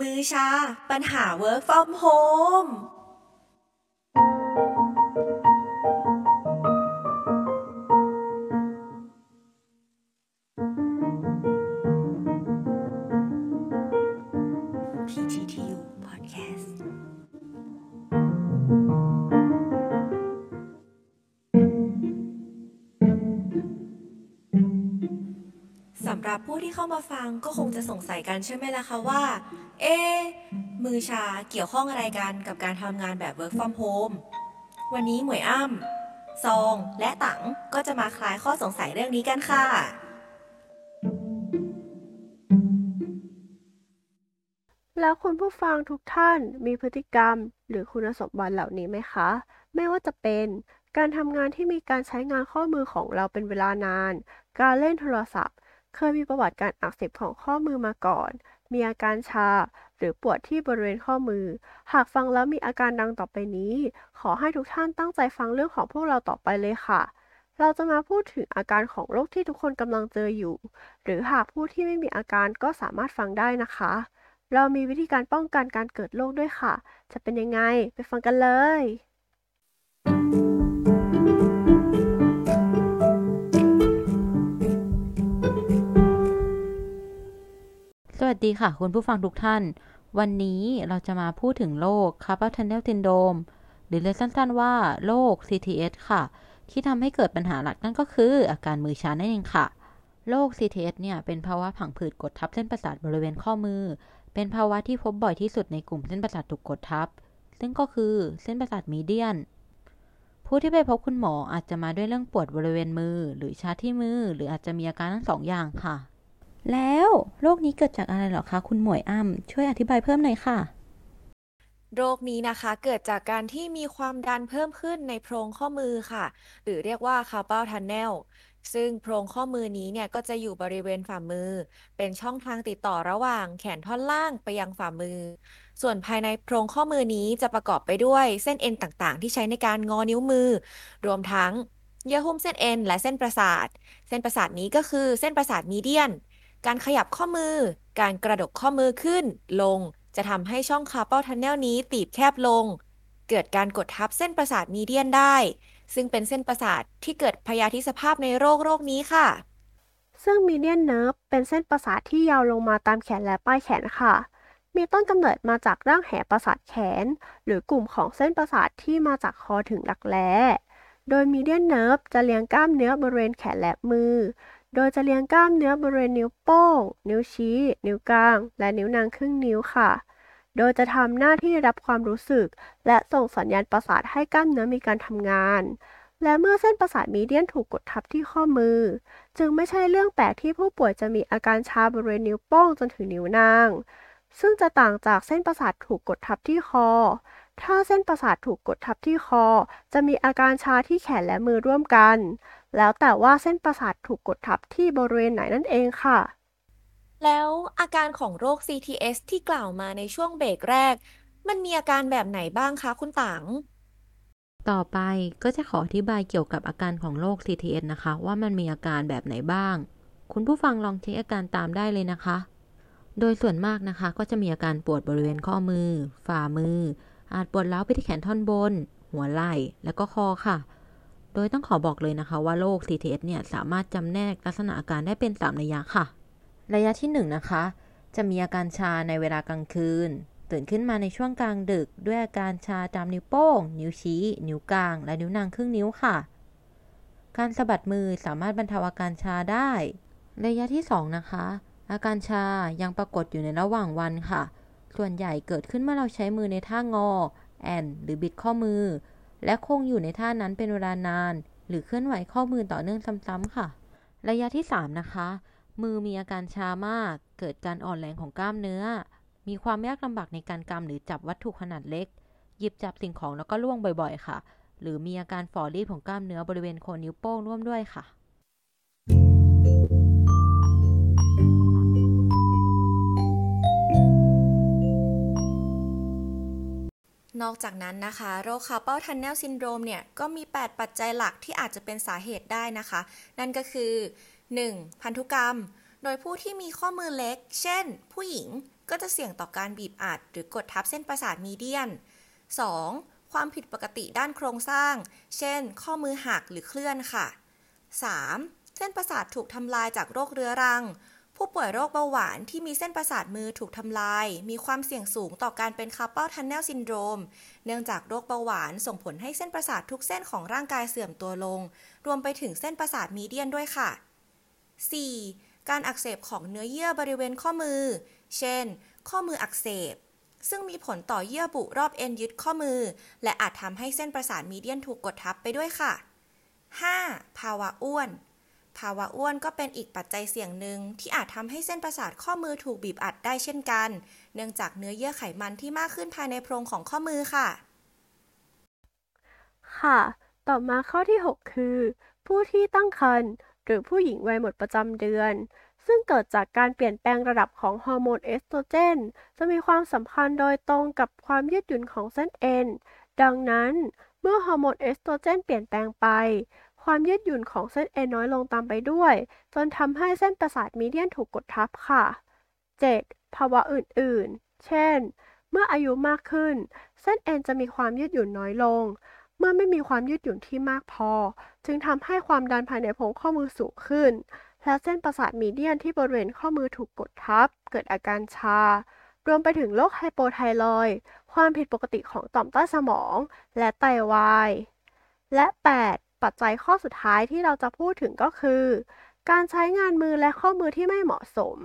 มือชา ปัญหา work from home สำหรับผู้ที่เข้ามาฟังก็คงจะสงสัยกันใช่ไหมล่ะคะว่า เอ๊มือชาเกี่ยวข้องอะไรกันกับการทำงานแบบ work from home วันนี้หมวยอ้ำซอง และตังก็จะมาคลายข้อสงสัยเรื่องนี้กันค่ะ แล้วคุณผู้ฟังทุกท่านมีพฤติกรรม หรือคุณสมบัติเหล่านี้ไหมคะ ไม่ว่าจะเป็นการทำงานที่มีการใช้งานข้อมือของเราเป็นเวลานาน การเล่นโทรศัพท์ เคยมีประวัติการอักเสบของข้อมือมาก่อน มีอาการชา หรือปวดที่บริเวณข้อมือ หากฟังแล้วมีอาการดังต่อไปนี้ ขอให้ทุกท่านตั้งใจฟังเรื่องของพวกเราต่อไปเลยค่ะ เราจะมาพูดถึงอาการของโรคที่ทุกคนกำลังเจออยู่ หรือหากผู้ที่ไม่มีอาการก็สามารถฟังได้นะคะ เรามีวิธีการป้องกันการเกิดโรคด้วยค่ะ จะเป็นยังไง ไปฟังกันเลย วัสดีค่ะ คุณผู้ฟังทุกท่าน วันนี้เราจะมาพูดถึงโรค Carpal Tunnel Syndrome หรือเรียกสั้นๆว่าโรค CTS ค่ะ ที่ทำให้เกิดปัญหาหลักนั่นก็คือ อาการมือชานั่นเองค่ะโรค CTS เนี่ยเป็นภาวะผังผืดกดทับเส้นประสาทบริเวณข้อมือ เป็นภาวะที่พบบ่อยที่สุดในกลุ่มเส้นประสาทถูกกดทับ ซึ่งก็คือเส้นประสาทมีเดียน ผู้ที่ไปพบคุณหมออาจจะมาด้วยเรื่องปวดบริเวณมือ หรือชาที่มือ หรืออาจจะมีอาการทั้งสองอย่างค่ะ แล้วโรคนี้เกิดจากอะไรหรอคะคุณหมวยอ้ำช่วยอธิบายเพิ่มหน่อยค่ะ โรคนี้นะคะเกิดจากการที่มีความดันเพิ่มขึ้นในโพรงข้อมือค่ะ หรือเรียกว่า carpal tunnel ซึ่งโพรงข้อมือนี้เนี่ยก็จะอยู่บริเวณฝ่ามือ เป็นช่องทางติดต่อระหว่างแขนท่อนล่างไปยังฝ่ามือ ส่วนภายในโพรงข้อมือนี้จะประกอบไปด้วยเส้นเอ็นต่างๆ ที่ใช้ในการงอนิ้วมือ รวมทั้งเยื่อหุ้มเส้นเอ็นและเส้นประสาท เส้นประสาทนี้ก็คือเส้นประสาท median การขยับข้อมือ การกระดกข้อมือขึ้น ลง จะทำให้ช่อง carpal tunnel นี้ตีบแคบลง เกิดการกดทับเส้นประสาท median ได้ ซึ่งเป็นเส้นประสาทที่เกิดพยาธิสภาพในโรคโรคนี้ค่ะ ซึ่ง median nerve เป็นเส้นประสาทที่ยาวลงมาตามแขนและปลายแขนค่ะ มีต้นกำเนิดมาจากร่างแหประสาทแขน หรือกลุ่มของเส้นประสาทที่มาจากคอถึงหลักแร้โดยมีเดียนเนิร์ฟจะเลี้ยงกล้ามเนื้อบริเวณแขนและมือ โดยจะเลี้ยงกล้ามเนื้อบริเวณนิ้วโป้ง นิ้วชี้ นิ้วกลาง และนิ้วนางครึ่งนิ้วค่ะ โดยจะทำหน้าที่รับความรู้สึก และส่งสัญญาณประสาทให้กล้ามเนื้อมีการทำงาน และเมื่อเส้นประสาทมีเดียนถูกกดทับที่ข้อมือ จึงไม่ใช่เรื่องแปลกที่ผู้ป่วยจะมีอาการชาบริเวณนิ้วโป้งจนถึงนิ้วนาง ซึ่งจะต่างจากเส้นประสาทถูกกดทับที่คอ ถ้าเส้นประสาทถูกกดทับที่คอ จะมีอาการชาที่แขนและมือร่วมกัน แล้วแต่ว่าเส้นประสาทถูกกดทับที่บริเวณไหนนั่นเองค่ะ แล้วอาการของโรค CTS ที่กล่าวมาในช่วงเบรกแรก มันมีอาการแบบไหนบ้างคะคุณตังต่อไปก็จะขออธิบายเกี่ยวกับอาการของโรค CTS นะคะ ว่ามันมีอาการแบบไหนบ้าง คุณผู้ฟังลองเช็คอาการตามได้เลยนะคะ โดยส่วนมากนะคะ ก็จะมีอาการปวดบริเวณข้อมือ ฝ่ามือ อาจปวดร้าวไปที่แขนท่อนบน หัวไหล่แล้วก็คอค่ะ โดยต้องขอบอกเลยนะคะว่าโรค CTS เนี่ยสามารถจำแนกลักษณะอาการได้เป็น 3 ระยะค่ะ ระยะที่1นะคะ จะมีอาการชาในเวลากลางคืน ตื่นขึ้นมาในช่วงกลางดึก ด้วยอาการชาตามนิ้วโป้ง นิ้วชี้ นิ้วกลาง และนิ้วนางครึ่งนิ้วค่ะ การสะบัดมือสามารถบรรเทาอาการชาได้ ระยะที่2นะคะอาการชายังปรากฏอยู่ในระหว่างวันค่ะ ส่วนใหญ่เกิดขึ้นเมื่อเราใช้มือในท่างอ แอน หรือบิดข้อมือ และคงอยู่ในท่านั้นเป็นเวลานาน หรือเคลื่อนไหวข้อมือต่อเนื่องซ้ำๆค่ะ ระยะที่ 3 นะคะ มือมีอาการชามาก เกิดการอ่อนแรงของกล้ามเนื้อ มีความยากลำบากในการกำหรือจับวัตถุขนาดเล็ก หยิบจับสิ่งของแล้วก็ล่วงบ่อยๆ ค่ะ หรือมีอาการฝ่อรีบของกล้ามเนื้อบริเวณโคนนิ้วโป้งร่วมด้วยค่ะ นอกจากนั้นนะคะ โรค Carpal Tunnel Syndrome เนี่ย ก็มี 8 ปัจจัยหลักที่อาจจะเป็นสาเหตุได้นะคะ นั่นก็คือ 1. พันธุกรรม โดยผู้ที่มีข้อมือเล็ก เช่น ผู้หญิงก็จะเสี่ยงต่อการบีบอัด หรือกดทับเส้นประสาท median 2. ความผิดปกติด้านโครงสร้าง เช่น ข้อมือหักหรือเคลื่อนค่ะ 3. เส้นประสาทถูกทำลายจากโรคเรื้อรัง ผู้ป่วยโรคเบาหวานที่มีเส้นประสาทมือถูกทำลาย มีความเสี่ยงสูงต่อการเป็น carpal tunnel syndrome เนื่องจากโรคเบาหวานส่งผลให้เส้นประสาททุกเส้นของร่างกายเสื่อมตัวลง รวมไปถึงเส้นประสาท median ด้วยค่ะ 4. การอักเสบของเนื้อเยื่อบริเวณข้อมือ เช่น ข้อมืออักเสบ ซึ่งมีผลต่อเยื่อบุรอบเอ็นยึดข้อมือ และอาจทำให้เส้นประสาทมีเดียนถูกกดทับไปด้วยค่ะ 5. ภาวะอ้วน ภาวะอ้วนก็เป็นอีกปัจจัยเสี่ยงหนึ่งที่อาจทำให้เส้นประสาทข้อมือถูกบีบอัดได้เช่นกัน เนื่องจากเนื้อเยื่อไขมันที่มากขึ้นภายในโพรงของข้อมือค่ะ ค่ะ ต่อมาข้อที่ 6 คือ ผู้ที่ตั้งครรภ์หรือผู้หญิงวัยหมดประจำเดือน ซึ่งเกิดจากการเปลี่ยนแปลงระดับของฮอร์โมนเอสโตรเจน จะมีความสัมพันธ์โดยตรงกับความยืดหยุ่นของเส้นเอ็น ดังนั้น เมื่อฮอร์โมนเอสโตรเจนเปลี่ยนแปลงไป ความยืดหยุ่นของเส้นเอ็นน้อยลงตามไปด้วย จนทำให้เส้นประสาทมีเดียนถูกกดทับค่ะ 7. ภาวะอื่นๆ เช่น เมื่ออายุมากขึ้น เส้นเอ็นจะมีความยืดหยุ่นน้อยลง เมื่อไม่มีความยืดหยุ่นที่มากพอ จึงทำให้ความดันภายในโพรงข้อมือสูงขึ้น และเส้นประสาทมีเดียนที่บริเวณข้อมือถูกกดทับ เกิดอาการชา รวมไปถึงโรคไฮโปไทรอยความผิดปกติของต่อมใต้สมอง และไตวาย และ 8. ปัจจัยข้อสุดท้ายที่เราจะพูดถึงก็คือ การใช้งานมือและข้อมือที่ไม่เหมาะสม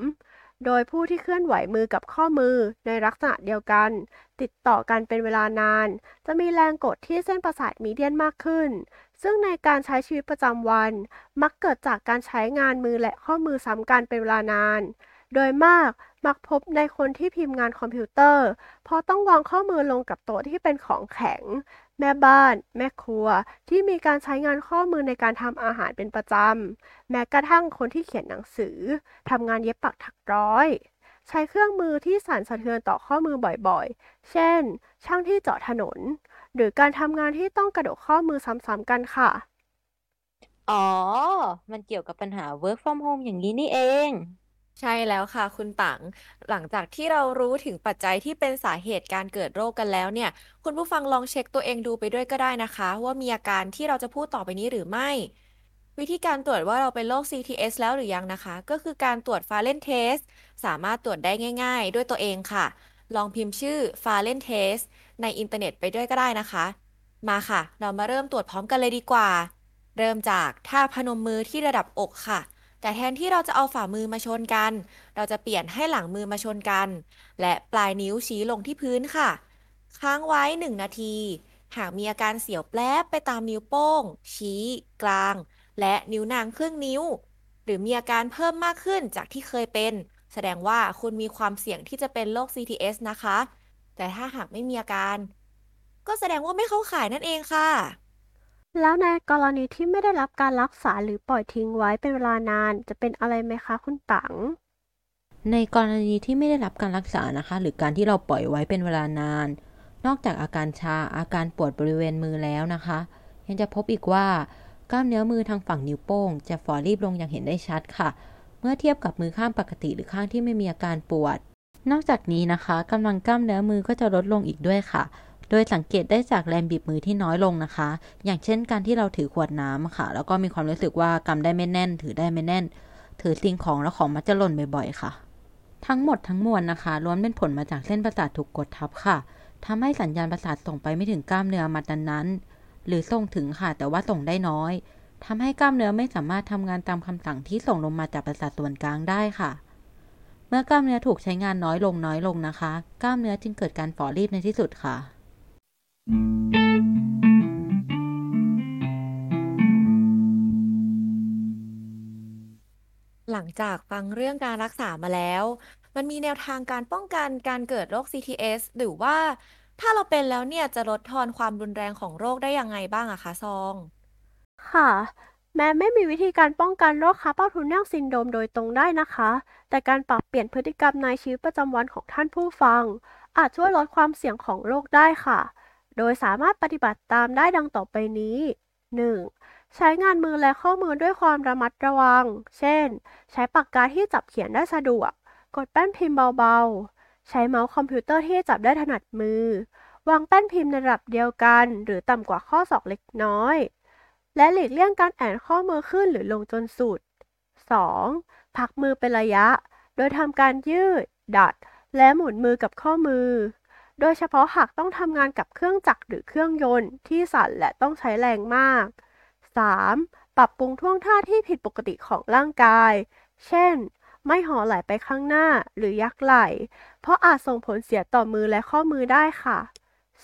โดยผู้ที่เคลื่อนไหวมือกับข้อมือในลักษณะเดียวกัน ติดต่อกันเป็นเวลานาน จะมีแรงกดที่เส้นประสาทมีเดียนมากขึ้น ซึ่งในการใช้ชีวิตประจำวัน มักเกิดจากการใช้งานมือและข้อมือซ้ำกันเป็นเวลานานโดยมากมักพบในคนที่พิมพ์งานคอมพิวเตอร์ เพราะต้องวางข้อมือลงกับโต๊ะที่เป็นของแข็ง แม่บ้าน แม่ครัว ที่มีการใช้งานข้อมือในการทำอาหารเป็นประจำ แม้กระทั่งคนที่เขียนหนังสือทำงานเย็บปักถักร้อย ใช้เครื่องมือที่สั่นสะเทือนต่อข้อมือบ่อยๆ เช่น ช่างที่เจาะถนน หรือการทำงานที่ต้องกระดกข้อมือซ้ำๆกันค่ะ อ๋อ มันเกี่ยวกับปัญหา work from home อย่างนี้นี่เอง ใช่แล้วค่ะคุณปัง หลังจากที่เรารู้ถึงปัจจัยที่เป็นสาเหตุการเกิดโรคกันแล้วเนี่ย คุณผู้ฟังลองเช็คตัวเองดูไปด้วยก็ได้นะคะ ว่ามีอาการที่เราจะพูดต่อไปนี้หรือไม่ วิธีการตรวจว่าเราเป็นโรค CTS แล้วหรือยังนะคะ ก็คือการตรวจ Falen Test สามารถตรวจได้ง่าย ๆ ด้วยตัวเองค่ะ ลองพิมพ์ชื่อ Falen Test ในอินเทอร์เน็ตไปด้วยก็ได้นะคะ มาค่ะ เรามาเริ่มตรวจพร้อมกันเลยดีกว่า เริ่มจากท่าพนมมือที่ระดับอกค่ะ แต่แทนที่เราจะเอาฝ่ามือมาชนกัน เราจะเปลี่ยนให้หลังมือมาชนกัน และปลายนิ้วชี้ลงที่พื้นค่ะ ค้างไว้ 1 นาที หากมีอาการเสียวแปลบไปตามนิ้วโป้ง ชี้ กลาง และนิ้วนางครึ่งนิ้ว หรือมีอาการเพิ่มมากขึ้นจากที่เคยเป็น แสดงว่าคุณมีความเสี่ยงที่จะเป็นโรค CTS นะคะ แต่ถ้าหากไม่มีอาการ ก็แสดงว่าไม่เข้าข่ายนั่นเองค่ะ แล้วในกรณีที่ไม่ได้รับการรักษาหรือปล่อยทิ้งไว้เป็นเวลานาน จะเป็นอะไรไหมคะคุณตัง ในกรณีที่ไม่ได้รับการรักษานะคะ หรือการที่เราปล่อยไว้เป็นเวลานาน นอกจากอาการชาอาการปวดบริเวณมือแล้วนะคะ ยังจะพบอีกว่ากล้ามเนื้อมือทางฝั่งนิ้วโป้ง จะฝ่อรีบลงอย่างเห็นได้ชัดค่ะ เมื่อเทียบกับมือข้างปกติหรือข้างที่ไม่มีอาการปวด นอกจากนี้นะคะกำลังกล้ามเนื้อมือก็จะลดลงอีกด้วยค่ะ โดยสังเกตได้จากแรงบีบมือที่น้อยลงนะคะ อย่างเช่นการที่เราถือขวดน้ำค่ะ แล้วก็มีความรู้สึกว่ากำได้ไม่แน่น ถือได้ไม่แน่น ถือสิ่งของแล้วของมักจะหล่นบ่อยๆ ค่ะ ทั้งหมดทั้งมวลนะคะล้วนเป็นผลมาจากเส้นประสาทถูกกดทับค่ะทำให้สัญญาณประสาทส่งไปไม่ถึงกล้ามเนื้อมัดนั้นๆหรือส่งถึงค่ะแต่ว่าส่งได้น้อยทำให้กล้ามเนื้อไม่สามารถทำงานตามคำสั่งที่ส่งลงมาจากประสาทส่วนกลางได้ค่ะ เมื่อกล้ามเนื้อถูกใช้งานน้อยลงน้อยลงนะคะ กล้ามเนื้อจึงเกิดการฝ่อรีบในที่สุดค่ะ หลังจากฟังเรื่องการรักษามาแล้ว มันมีแนวทางการป้องกันการเกิดโรค CTS หรือว่าถ้าเราเป็นแล้วเนี่ยจะลดทอนความรุนแรงของโรคได้ยังไงบ้างอะคะซอง ค่ะ แม้ไม่มีวิธีการป้องกันโรค carpal tunnel syndrome โดยตรงได้นะคะ แต่การปรับเปลี่ยนพฤติกรรมในชีวิตประจำวันของท่านผู้ฟัง อาจช่วยลดความเสี่ยงของโรคได้ค่ะ โดยสามารถปฏิบัติตามได้ดังต่อไปนี้ 1. ใช้งานมือและข้อมือด้วยความระมัดระวัง เช่น ใช้ปากกาที่จับเขียนได้สะดวก กดแป้นพิมพ์เบาๆ ใช้เมาส์คอมพิวเตอร์ที่จับได้ถนัดมือ วางแป้นพิมพ์ในระดับเดียวกัน หรือต่ำกว่าข้อศอกเล็กน้อย และหลีกเลี่ยงการแอ่นข้อมือขึ้นหรือลงจนสุด 2. พักมือเป็นระยะ โดยทำการยืด ดัด และหมุนมือกับข้อมือ โดยเฉพาะหากต้องทำงานกับเครื่องจักรหรือเครื่องยนต์ที่สั่นและต้องใช้แรงมาก 3. ปรับปรุงท่วงท่าที่ผิดปกติของร่างกาย เช่น ไม่ห่อไหลไปข้างหน้าหรือยักไหล่เพราะอาจส่งผลเสียต่อมือและข้อมือได้ค่ะ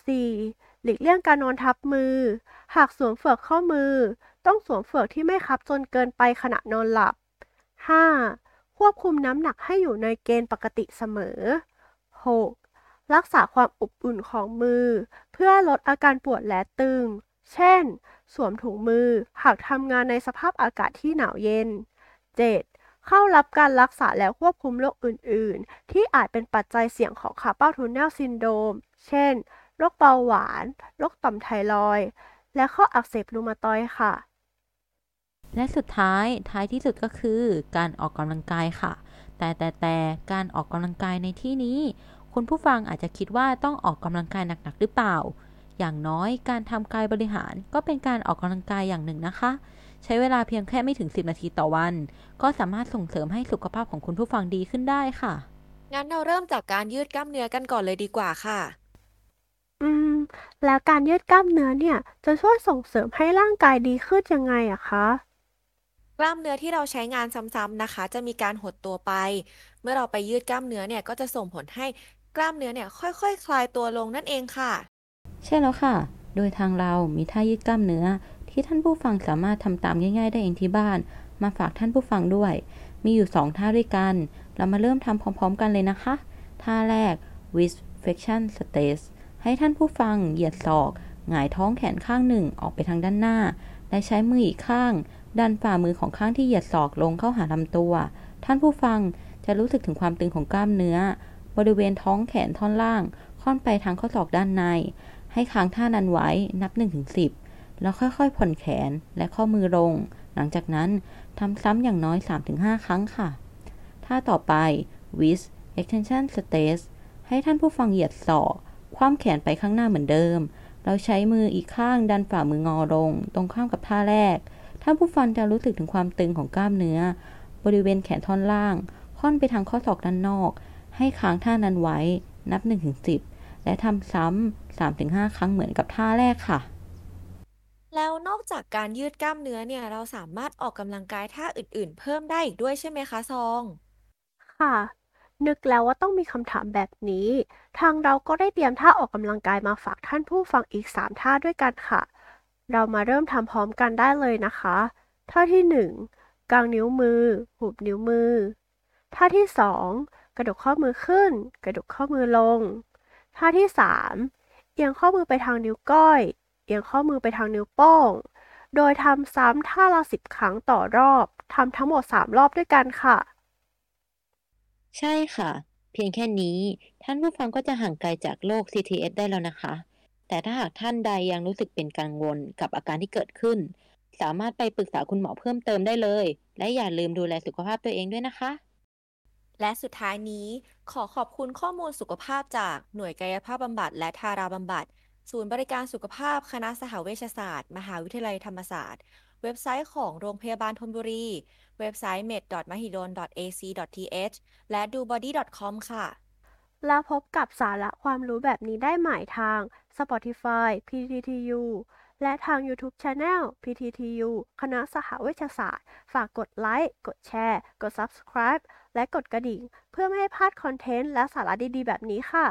4. หลีกเลี่ยงการนอนทับมือ หากสวมเฟือกข้อมือ ต้องสวมเฟือกที่ไม่คับจนเกินไปขณะนอนหลับ 5. ควบคุมน้ำหนักให้อยู่ในเกณฑ์ปกติเสมอ 6. รักษาความอบอุ่นของมือ เพื่อลดอาการปวดและตึง เช่น สวมถุงมือหากทำงานในสภาพอากาศที่หนาวเย็น 7. เข้ารับการรักษาและควบคุมโรคอื่น ๆ ที่อาจเป็นปัจจัยเสี่ยงของ carpal tunnel syndrome เช่น โรคเบาหวาน โรคต่อมไทรอยด์และข้ออักเสบรูมาตอยด์ค่ะ และสุดท้ายท้ายที่สุดก็คือ การออกกำลังกายค่ะ แต่แต่แต่การออกกำลังกายในที่นี้ คุณผู้ฟังอาจจะคิดว่าต้องออกกำลังกายหนักๆหรือเปล่า อย่างน้อยการทำกายบริหารก็เป็นการออกกำลังกายอย่างหนึ่งนะคะ ใช้เวลาเพียงแค่ไม่ถึง 10 นาทีต่อวัน ก็สามารถส่งเสริมให้สุขภาพของคุณผู้ฟังดีขึ้นได้ค่ะ งั้นเราเริ่มจากการยืดกล้ามเนื้อกันก่อนเลยดีกว่าค่ะ อืม แล้วการยืดกล้ามเนื้อเนี่ย จะช่วยส่งเสริมให้ร่างกายดีขึ้นยังไงอะคะกล้ามเนื้อที่เราใช้งานซ้ำๆนะคะ จะมีการหดตัวไป เมื่อเราไปยืดกล้ามเนื้อเนี่ยก็จะส่งผลให้ กล้ามเนื้อเนี่ยค่อยๆคคลายตัวลงนั่นเองค่ะ ใช่แล้วค่ะ โดยทางเรามีท่ายืดกล้ามเนื้อ ที่ท่านผู้ฟังสามารถทำตามง่าย ๆ ได้เองที่บ้าน มาฝากท่านผู้ฟังด้วย มีอยู่ 2 ท่าด้วยกัน เรามาเริ่มทำพร้อม ๆ กันเลยนะคะ ท่าแรก with flexion stance ให้ท่านผู้ฟังเหยียดศอก หงายท้องแขนข้างหนึ่งออกไปทางด้านหน้า และใช้มืออีกข้าง ดันฝ่ามือของข้างที่เหยียดศอกลงเข้าหาลำตัว ท่านผู้ฟังจะรู้สึกถึงความตึงของกล้ามเนื้อ บริเวณท้องแขนท่อนล่าง ค่อนไปทางข้อศอกด้านใน ให้ค้างท่านั้นไว้นับ1-10 แล้วค่อยๆ ผ่อนแขนและข้อมือลง หลังจากนั้นทำซ้ำอย่างน้อย 3-5 ครั้งค่ะ ท่าต่อไป with extension stance ให้ท่านผู้ฟังเหยียดศอกคว่ำแขนไปข้างหน้าเหมือนเดิม เราใช้มืออีกข้างดันฝ่ามืองอลง ตรงข้ามกับท่าแรก ท่านผู้ฟังจะรู้สึกถึงความตึงของกล้ามเนื้อ บริเวณแขนท่อนล่าง ค่อนไปทางข้อศอกด้านนอก ให้ค้างท่านั้นไว้นับ 1-10 และทำซ้ำ 3-5 ครั้งเหมือนกับท่าแรกค่ะ แล้วนอกจากการยืดกล้ามเนื้อเนี่ย เราสามารถออกกำลังกายท่าอื่นๆ เพิ่มได้อีกด้วยใช่ไหมคะซอง ค่ะ นึกแล้วว่าต้องมีคำถามแบบนี้ ทางเราก็ได้เตรียมท่าออกกำลังกายมาฝากท่านผู้ฟังอีก 3 ท่าด้วยกันค่ะ เรามาเริ่มทำพร้อมกันได้เลยนะคะ ท่าที่ 1กางนิ้วมือ หุบนิ้วมือ ท่าที่ 2 กระดกข้อมือขึ้น กระดกข้อมือลง ท่าที่ 3 เอียงข้อมือไปทางนิ้วก้อย เอียงข้อมือไปทางนิ้วโป้ง โดยทำซ้ำท่าละ10ครั้งต่อรอบทำทั้งหมด 3 รอบด้วยกันค่ะ ใช่ค่ะ เพียงแค่นี้ท่านผู้ฟังก็จะห่างไกลจากโรค CTS ได้แล้วนะคะ แต่ถ้าหากท่านใดยังรู้สึกเป็นกังวลกับอาการที่เกิดขึ้น สามารถไปปรึกษาคุณหมอเพิ่มเติมได้เลย และอย่าลืมดูแลสุขภาพตัวเองด้วยนะคะ และสุดท้ายนี้ขอขอบคุณข้อมูลสุขภาพจากหน่วยกายภาพบำบัดและทาราบำบัด ศูนย์บริการสุขภาพคณะสหเวชศาสตร์ มหาวิทยาลัยธรรมศาสตร์ เว็บไซต์ของโรงพยาบาลธนบุรี เว็บไซต์ med.mahidol.ac.th และ dubody.com ค่ะ แล้วพบกับสาระความรู้แบบนี้ได้ใหม่ทาง Spotify PTTU และทาง YouTube Channel PTTU คณะสหเวชศาสตร์ ฝากกดไลค์ กดแชร์ กด Subscribe และกดกระดิ่ง เพื่อไม่ให้พลาดคอนเทนต์และสาระดีๆ แบบนี้ค่ะ